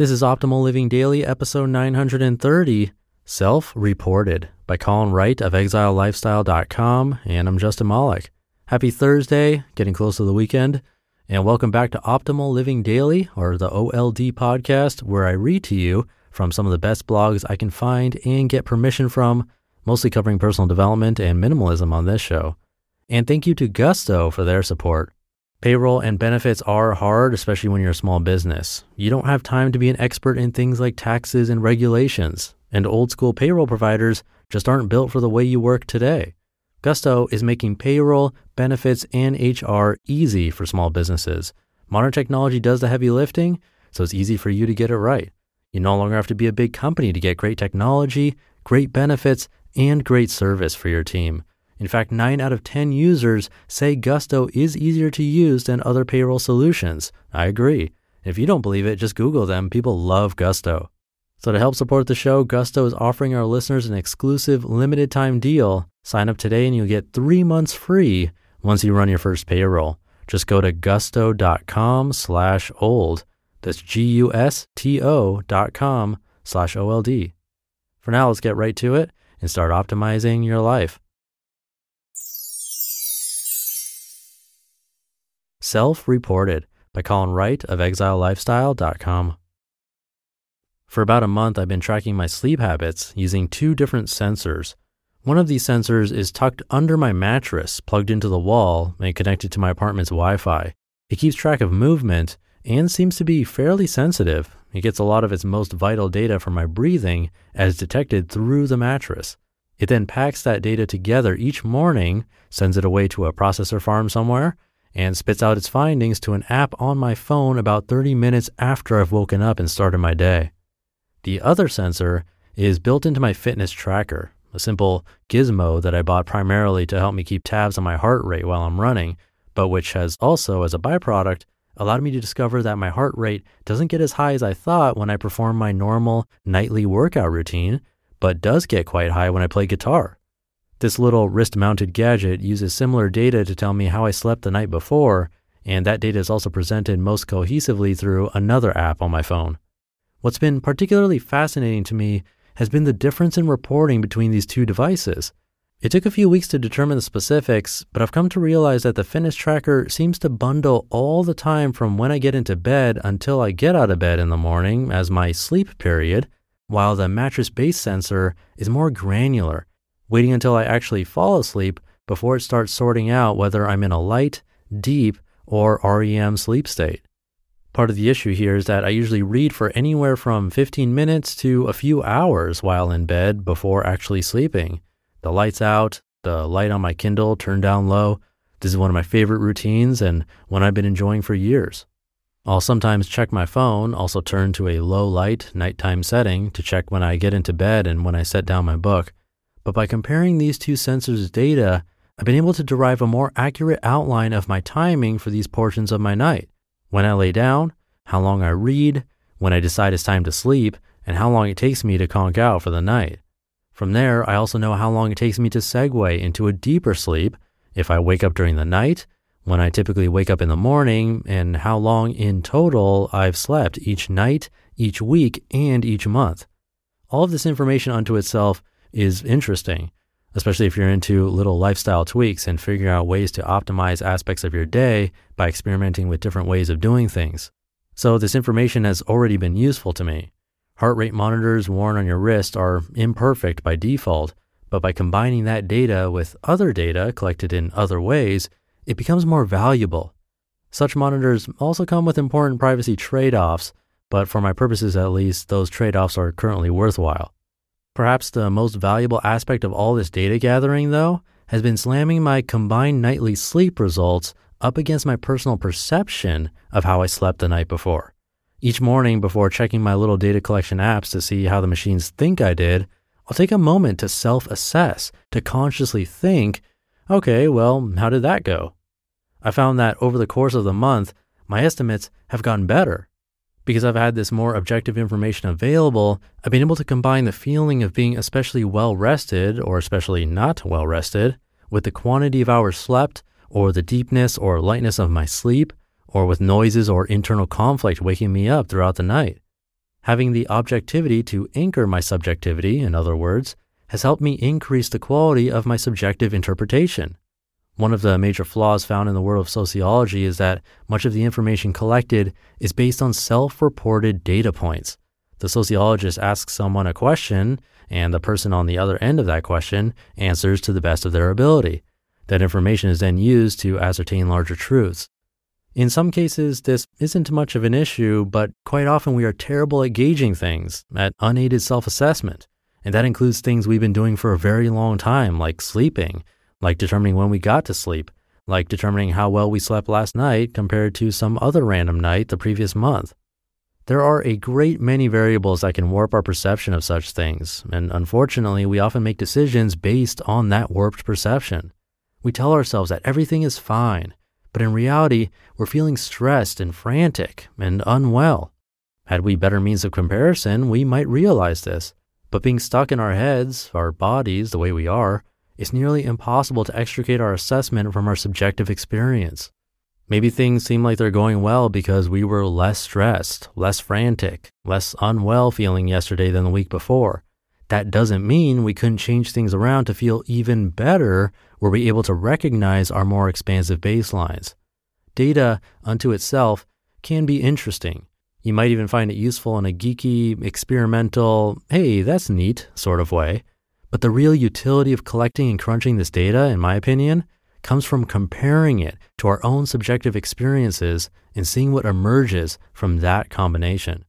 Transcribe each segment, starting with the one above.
This is Optimal Living Daily, episode 930, Self Reported by Colin Wright of ExileLifestyle.com. And I'm Justin Malik. Happy Thursday, getting close to the weekend. And welcome back to Optimal Living Daily, or the OLD podcast, where I read to you from some of the best blogs I can find and get permission from, mostly covering personal development and minimalism on this show. And thank you to Gusto for their support. Payroll and benefits are hard, especially when you're a small business. You don't have time to be an expert in things like taxes and regulations, and old school payroll providers just aren't built for the way you work today. Gusto is making payroll, benefits, and HR easy for small businesses. Modern technology does the heavy lifting, so it's easy for you to get it right. You no longer have to be a big company to get great technology, great benefits, and great service for your team. In fact, 9 out of 10 users say Gusto is easier to use than other payroll solutions. I agree. If you don't believe it, just Google them. People love Gusto. So to help support the show, Gusto is offering our listeners an exclusive limited time deal. Sign up today and you'll get three months free once you run your first payroll. Just go to gusto.com slash old. That's G-U-S-T-O dot com slash O-L-D. For now, let's get right to it and start optimizing your life. Self Reported by Colin Wright of ExileLifestyle.com. For about a month, I've been tracking my sleep habits using two different sensors. One of these sensors is tucked under my mattress, plugged into the wall, and connected to my apartment's Wi Fi. It keeps track of movement and seems to be fairly sensitive. It gets a lot of its most vital data from my breathing as detected through the mattress. It then packs that data together each morning, sends it away to a processor farm somewhere, and spits out its findings to an app on my phone about 30 minutes after I've woken up and started my day. The other sensor is built into my fitness tracker, a simple gizmo that I bought primarily to help me keep tabs on my heart rate while I'm running, but which has also, as a byproduct, allowed me to discover that my heart rate doesn't get as high as I thought when I perform my normal nightly workout routine, but does get quite high when I play guitar. This little wrist mounted gadget uses similar data to tell me how I slept the night before, and that data is also presented most cohesively through another app on my phone. What's been particularly fascinating to me has been the difference in reporting between these two devices. It took a few weeks to determine the specifics, but I've come to realize that the fitness tracker seems to bundle all the time from when I get into bed until I get out of bed in the morning as my sleep period, while the mattress base sensor is more granular waiting until I actually fall asleep before it starts sorting out whether I'm in a light, deep, or REM sleep state. Part of the issue here is that I usually read for anywhere from 15 minutes to a few hours while in bed before actually sleeping. The light's out, the light on my Kindle turned down low. This is one of my favorite routines and one I've been enjoying for years. I'll sometimes check my phone, also turn to a low light nighttime setting to check when I get into bed and when I set down my book. But by comparing these two sensors' data, I've been able to derive a more accurate outline of my timing for these portions of my night. When I lay down, how long I read, when I decide it's time to sleep, and how long it takes me to conk out for the night. From there, I also know how long it takes me to segue into a deeper sleep if I wake up during the night, when I typically wake up in the morning, and how long in total I've slept each night, each week, and each month. All of this information unto itself is interesting, especially if you're into little lifestyle tweaks and figuring out ways to optimize aspects of your day by experimenting with different ways of doing things. So, this information has already been useful to me. Heart rate monitors worn on your wrist are imperfect by default, but by combining that data with other data collected in other ways, it becomes more valuable. Such monitors also come with important privacy trade offs, but for my purposes at least, those trade offs are currently worthwhile. Perhaps the most valuable aspect of all this data gathering, though, has been slamming my combined nightly sleep results up against my personal perception of how I slept the night before. Each morning, before checking my little data collection apps to see how the machines think I did, I'll take a moment to self assess, to consciously think, okay, well, how did that go? I found that over the course of the month, my estimates have gotten better. Because I've had this more objective information available, I've been able to combine the feeling of being especially well rested or especially not well rested with the quantity of hours slept or the deepness or lightness of my sleep or with noises or internal conflict waking me up throughout the night. Having the objectivity to anchor my subjectivity, in other words, has helped me increase the quality of my subjective interpretation. One of the major flaws found in the world of sociology is that much of the information collected is based on self reported data points. The sociologist asks someone a question, and the person on the other end of that question answers to the best of their ability. That information is then used to ascertain larger truths. In some cases, this isn't much of an issue, but quite often we are terrible at gauging things, at unaided self assessment. And that includes things we've been doing for a very long time, like sleeping, like determining when we got to sleep, like determining how well we slept last night compared to some other random night the previous month. There are a great many variables that can warp our perception of such things, and unfortunately, we often make decisions based on that warped perception. We tell ourselves that everything is fine, but in reality, we're feeling stressed and frantic and unwell. Had we better means of comparison, we might realize this. But being stuck in our heads, our bodies, the way we are, it's nearly impossible to extricate our assessment from our subjective experience. Maybe things seem like they're going well because we were less stressed, less frantic, less unwell feeling yesterday than the week before. That doesn't mean we couldn't change things around to feel even better were we able to recognize our more expansive baselines. Data unto itself can be interesting. You might even find it useful in a geeky, experimental, hey, that's neat sort of way. But the real utility of collecting and crunching this data, in my opinion, comes from comparing it to our own subjective experiences and seeing what emerges from that combination.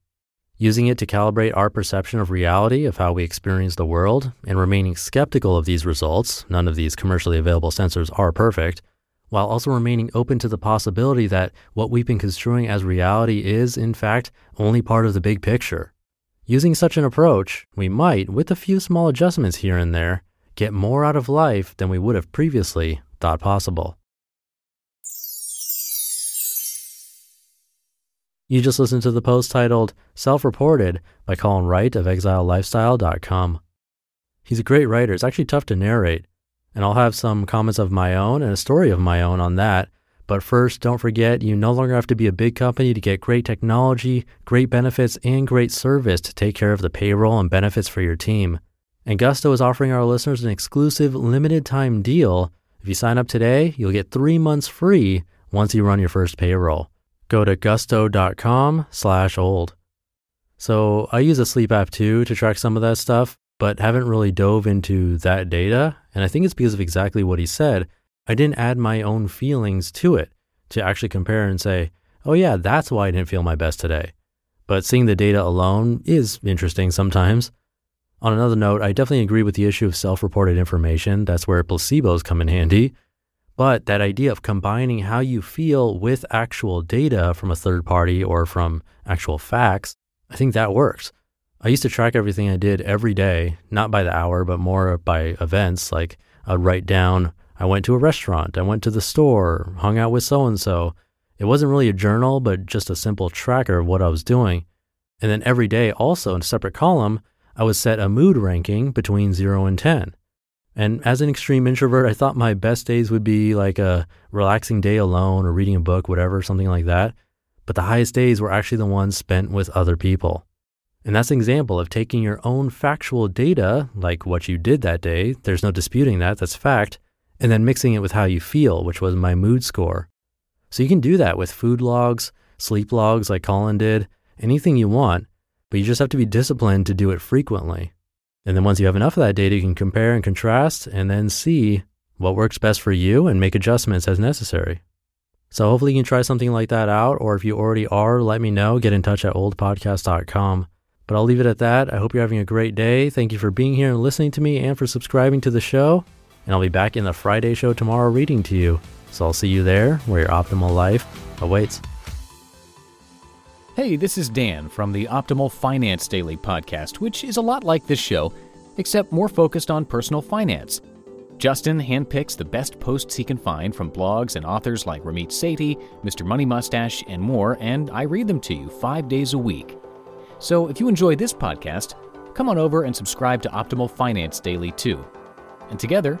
Using it to calibrate our perception of reality, of how we experience the world, and remaining skeptical of these results, none of these commercially available sensors are perfect, while also remaining open to the possibility that what we've been construing as reality is, in fact, only part of the big picture. Using such an approach, we might, with a few small adjustments here and there, get more out of life than we would have previously thought possible. You just listened to the post titled Self Reported by Colin Wright of ExileLifestyle.com. He's a great writer. It's actually tough to narrate, and I'll have some comments of my own and a story of my own on that but first, don't forget you no longer have to be a big company to get great technology, great benefits, and great service to take care of the payroll and benefits for your team. And Gusto is offering our listeners an exclusive limited time deal. If you sign up today, you'll get three months free once you run your first payroll. Go to gusto.com slash old. So I use a sleep app too to track some of that stuff, but haven't really dove into that data. And I think it's because of exactly what he said I didn't add my own feelings to it to actually compare and say, oh, yeah, that's why I didn't feel my best today. But seeing the data alone is interesting sometimes. On another note, I definitely agree with the issue of self reported information. That's where placebos come in handy. But that idea of combining how you feel with actual data from a third party or from actual facts, I think that works. I used to track everything I did every day, not by the hour, but more by events. Like I'd write down I went to a restaurant, I went to the store, hung out with so and so. It wasn't really a journal, but just a simple tracker of what I was doing. And then every day, also in a separate column, I would set a mood ranking between 0 and 10. And as an extreme introvert, I thought my best days would be like a relaxing day alone or reading a book, whatever, something like that. But the highest days were actually the ones spent with other people. And that's an example of taking your own factual data, like what you did that day. There's no disputing that, that's fact and then mixing it with how you feel, which was my mood score. So you can do that with food logs, sleep logs like Colin did, anything you want, but you just have to be disciplined to do it frequently. And then once you have enough of that data, you can compare and contrast and then see what works best for you and make adjustments as necessary. So hopefully you can try something like that out, or if you already are, let me know. Get in touch at oldpodcast.com. But I'll leave it at that. I hope you're having a great day. Thank you for being here and listening to me and for subscribing to the show and I'll be back in the Friday show tomorrow reading to you. So I'll see you there where your optimal life awaits. Hey, this is Dan from the Optimal Finance Daily podcast, which is a lot like this show, except more focused on personal finance. Justin handpicks the best posts he can find from blogs and authors like Ramit Sethi, Mr. Money Mustache, and more, and I read them to you five days a week. So if you enjoy this podcast, come on over and subscribe to Optimal Finance Daily too. And together,